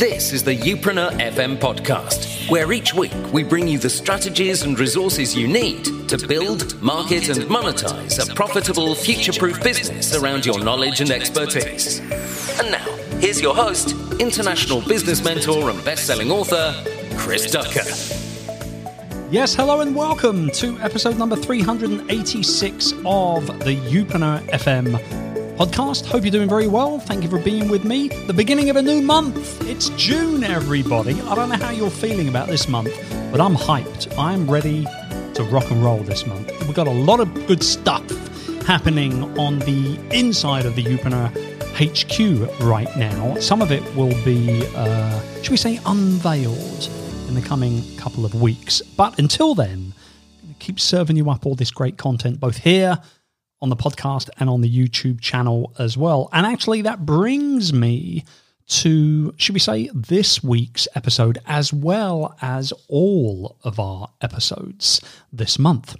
This is the Youpreneur FM podcast, where each week we bring you the strategies and resources you need to build, market, and monetize a profitable, future proof business around your knowledge and expertise. And now, here's your host, international business mentor and best selling author, Chris Ducker. Yes, hello and welcome to episode number 386 of the Youpreneur FM podcast. Hope you're doing very well. Thank you for being with me. The beginning of a new month. It's June, everybody. I don't know how you're feeling about this month, but I'm hyped. I'm ready to rock and roll this month. We've got a lot of good stuff happening on the inside of the Youpreneur HQ right now. Some of it will be, uh, should we say, unveiled in the coming couple of weeks. But until then, keep serving you up all this great content, both here on the podcast and on the YouTube channel as well. And actually, that brings me to, should we say, this week's episode, as well as all of our episodes this month.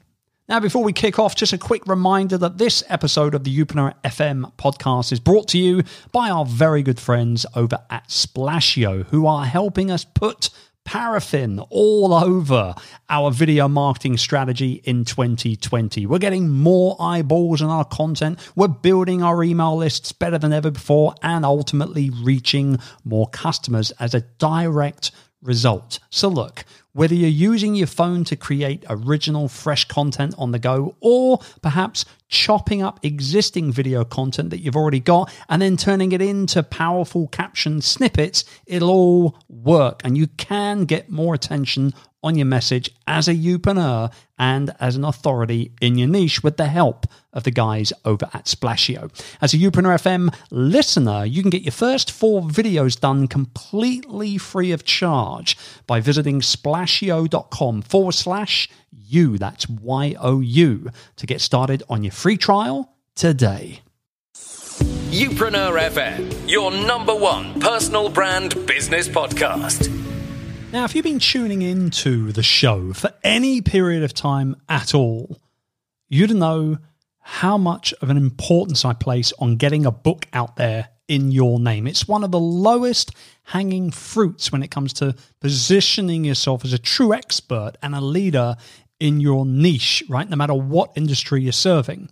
Now, before we kick off, just a quick reminder that this episode of the Youpreneur FM podcast is brought to you by our very good friends over at Splasheo, who are helping us put paraffin all over our video marketing strategy in 2020. We're getting more eyeballs on our content, we're building our email lists better than ever before, and ultimately reaching more customers as a direct result. So, look, whether you're using your phone to create original, fresh content on the go, or perhaps chopping up existing video content that you've already got and then turning it into powerful caption snippets, it'll all work and you can get more attention on your message as a youpreneur and as an authority in your niche with the help of the guys over at Splasheo. As a Youpreneur FM listener, you can get your first four videos done completely free of charge by visiting splasheo.com forward slash you. That's Y O U to get started on your free trial today. Youpreneur FM, your number one personal brand business podcast. Now, if you've been tuning into the show for any period of time at all, you'd know how much of an importance I place on getting a book out there in your name. It's one of the lowest hanging fruits when it comes to positioning yourself as a true expert and a leader in your niche, right? No matter what industry you're serving.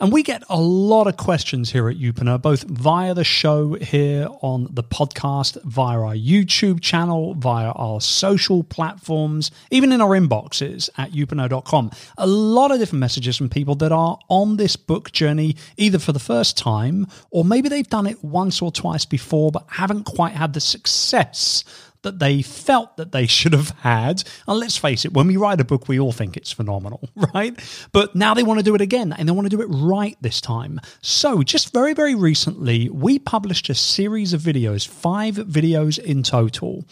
And we get a lot of questions here at Youpreneur, both via the show here on the podcast, via our YouTube channel, via our social platforms, even in our inboxes at youpreneur.com. A lot of different messages from people that are on this book journey, either for the first time or maybe they've done it once or twice before, but haven't quite had the success that they felt that they should have had. And let's face it, when we write a book, we all think it's phenomenal, right? But now they want to do it again and they want to do it right this time. So, just very, very recently, we published a series of videos, five videos in total,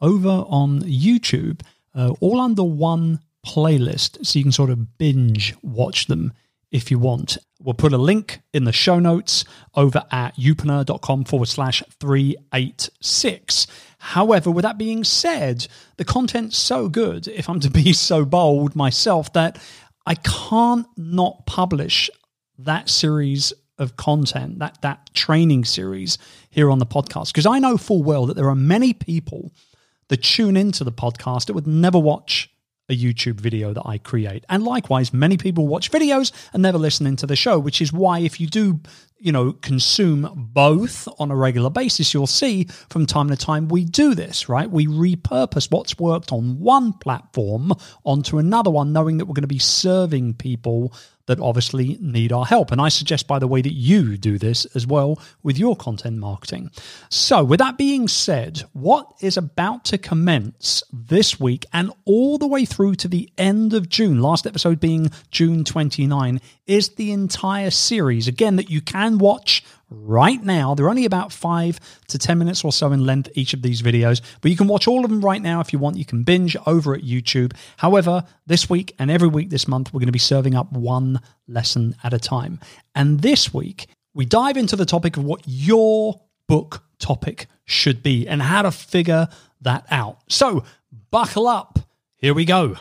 over on YouTube, uh, all under one playlist. So you can sort of binge watch them if you want. We'll put a link in the show notes over at youpreneur.com forward slash 386. However, with that being said, the content's so good, if I'm to be so bold myself, that I can't not publish that series of content, that that training series here on the podcast. Because I know full well that there are many people that tune into the podcast that would never watch a YouTube video that I create. And likewise, many people watch videos and never listen into the show, which is why if you do, you know, consume both on a regular basis, you'll see from time to time we do this, right? We repurpose what's worked on one platform onto another one, knowing that we're going to be serving people that obviously need our help. And I suggest, by the way, that you do this as well with your content marketing. So, with that being said, what is about to commence this week and all the way through to the end of June, last episode being June 29, is the entire series, again, that you can watch right now. They're only about five to 10 minutes or so in length, each of these videos, but you can watch all of them right now if you want. You can binge over at YouTube. However, this week and every week this month, we're going to be serving up one lesson at a time. And this week, we dive into the topic of what your book topic should be and how to figure that out. So, buckle up. Here we go.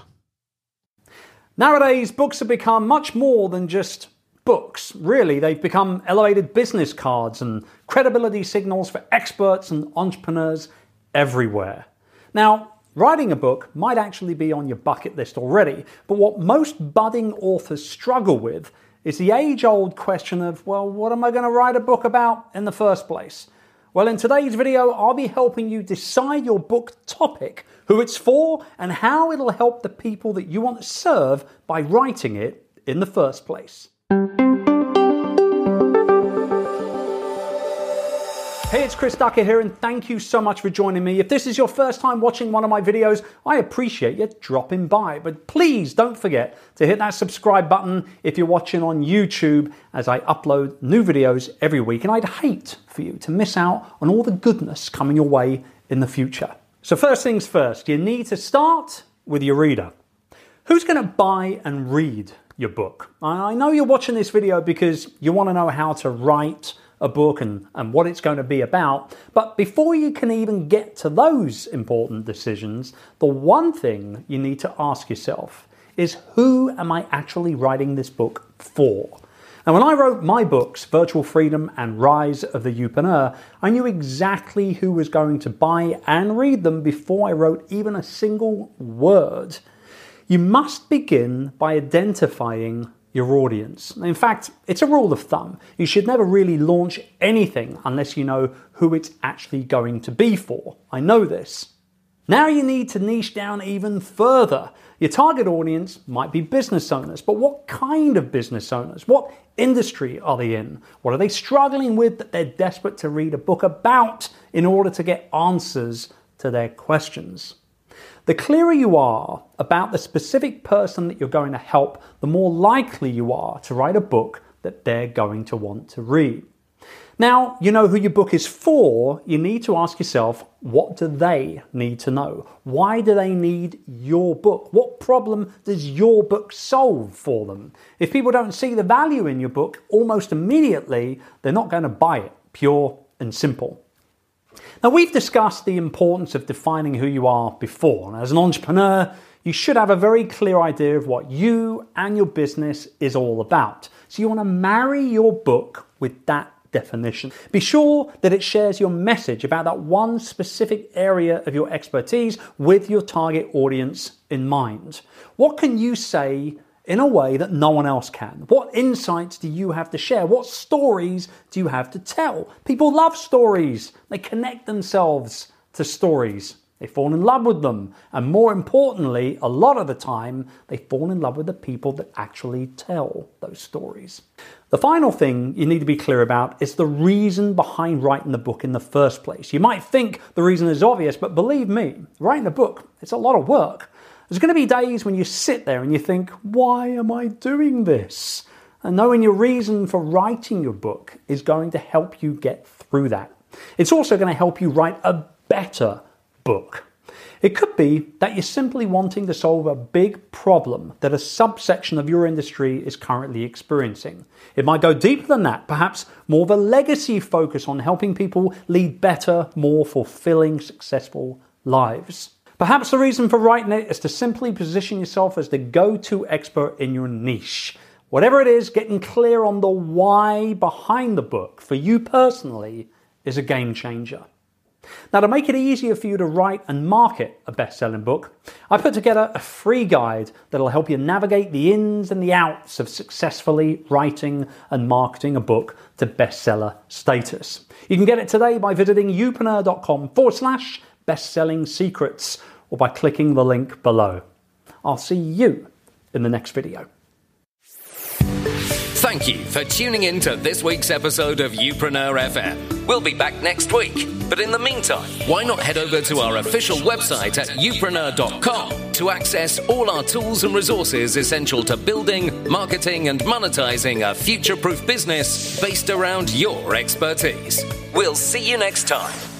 Nowadays, books have become much more than just books. Really, they've become elevated business cards and credibility signals for experts and entrepreneurs everywhere. Now, writing a book might actually be on your bucket list already, but what most budding authors struggle with is the age old question of, well, what am I going to write a book about in the first place? Well, in today's video, I'll be helping you decide your book topic, who it's for, and how it'll help the people that you want to serve by writing it in the first place. Hey, it's Chris Ducker here, and thank you so much for joining me. If this is your first time watching one of my videos, I appreciate you dropping by. But please don't forget to hit that subscribe button if you're watching on YouTube as I upload new videos every week. And I'd hate for you to miss out on all the goodness coming your way in the future. So, first things first, you need to start with your reader. Who's going to buy and read your book? I know you're watching this video because you want to know how to write a book and, and what it's going to be about. But before you can even get to those important decisions, the one thing you need to ask yourself is who am I actually writing this book for? And when I wrote my books, Virtual Freedom and Rise of the Youpreneur, I knew exactly who was going to buy and read them before I wrote even a single word. You must begin by identifying your audience. In fact, it's a rule of thumb. You should never really launch anything unless you know who it's actually going to be for. I know this. Now you need to niche down even further. Your target audience might be business owners, but what kind of business owners? What industry are they in? What are they struggling with that they're desperate to read a book about in order to get answers to their questions? The clearer you are about the specific person that you're going to help, the more likely you are to write a book that they're going to want to read. Now, you know who your book is for, you need to ask yourself, what do they need to know? Why do they need your book? What problem does your book solve for them? If people don't see the value in your book almost immediately, they're not going to buy it, pure and simple. Now, we've discussed the importance of defining who you are before. As an entrepreneur, you should have a very clear idea of what you and your business is all about. So, you want to marry your book with that definition. Be sure that it shares your message about that one specific area of your expertise with your target audience in mind. What can you say in a way that no one else can? What insights do you have to share? What stories do you have to tell? People love stories, they connect themselves to stories. They fall in love with them. And more importantly, a lot of the time, they fall in love with the people that actually tell those stories. The final thing you need to be clear about is the reason behind writing the book in the first place. You might think the reason is obvious, but believe me, writing a book, it's a lot of work. There's going to be days when you sit there and you think, why am I doing this? And knowing your reason for writing your book is going to help you get through that. It's also going to help you write a better book. It could be that you're simply wanting to solve a big problem that a subsection of your industry is currently experiencing. It might go deeper than that, perhaps more of a legacy focus on helping people lead better, more fulfilling, successful lives. Perhaps the reason for writing it is to simply position yourself as the go to expert in your niche. Whatever it is, getting clear on the why behind the book for you personally is a game changer. Now, to make it easier for you to write and market a best selling book, I put together a free guide that'll help you navigate the ins and the outs of successfully writing and marketing a book to bestseller status. You can get it today by visiting youpreneur.com forward slash best-selling secrets or by clicking the link below. I'll see you in the next video. Thank you for tuning in to this week's episode of Youpreneur FM. We'll be back next week, but in the meantime, why not head over to our official website at youpreneur.com to access all our tools and resources essential to building, marketing, and monetizing a future proof business based around your expertise. We'll see you next time.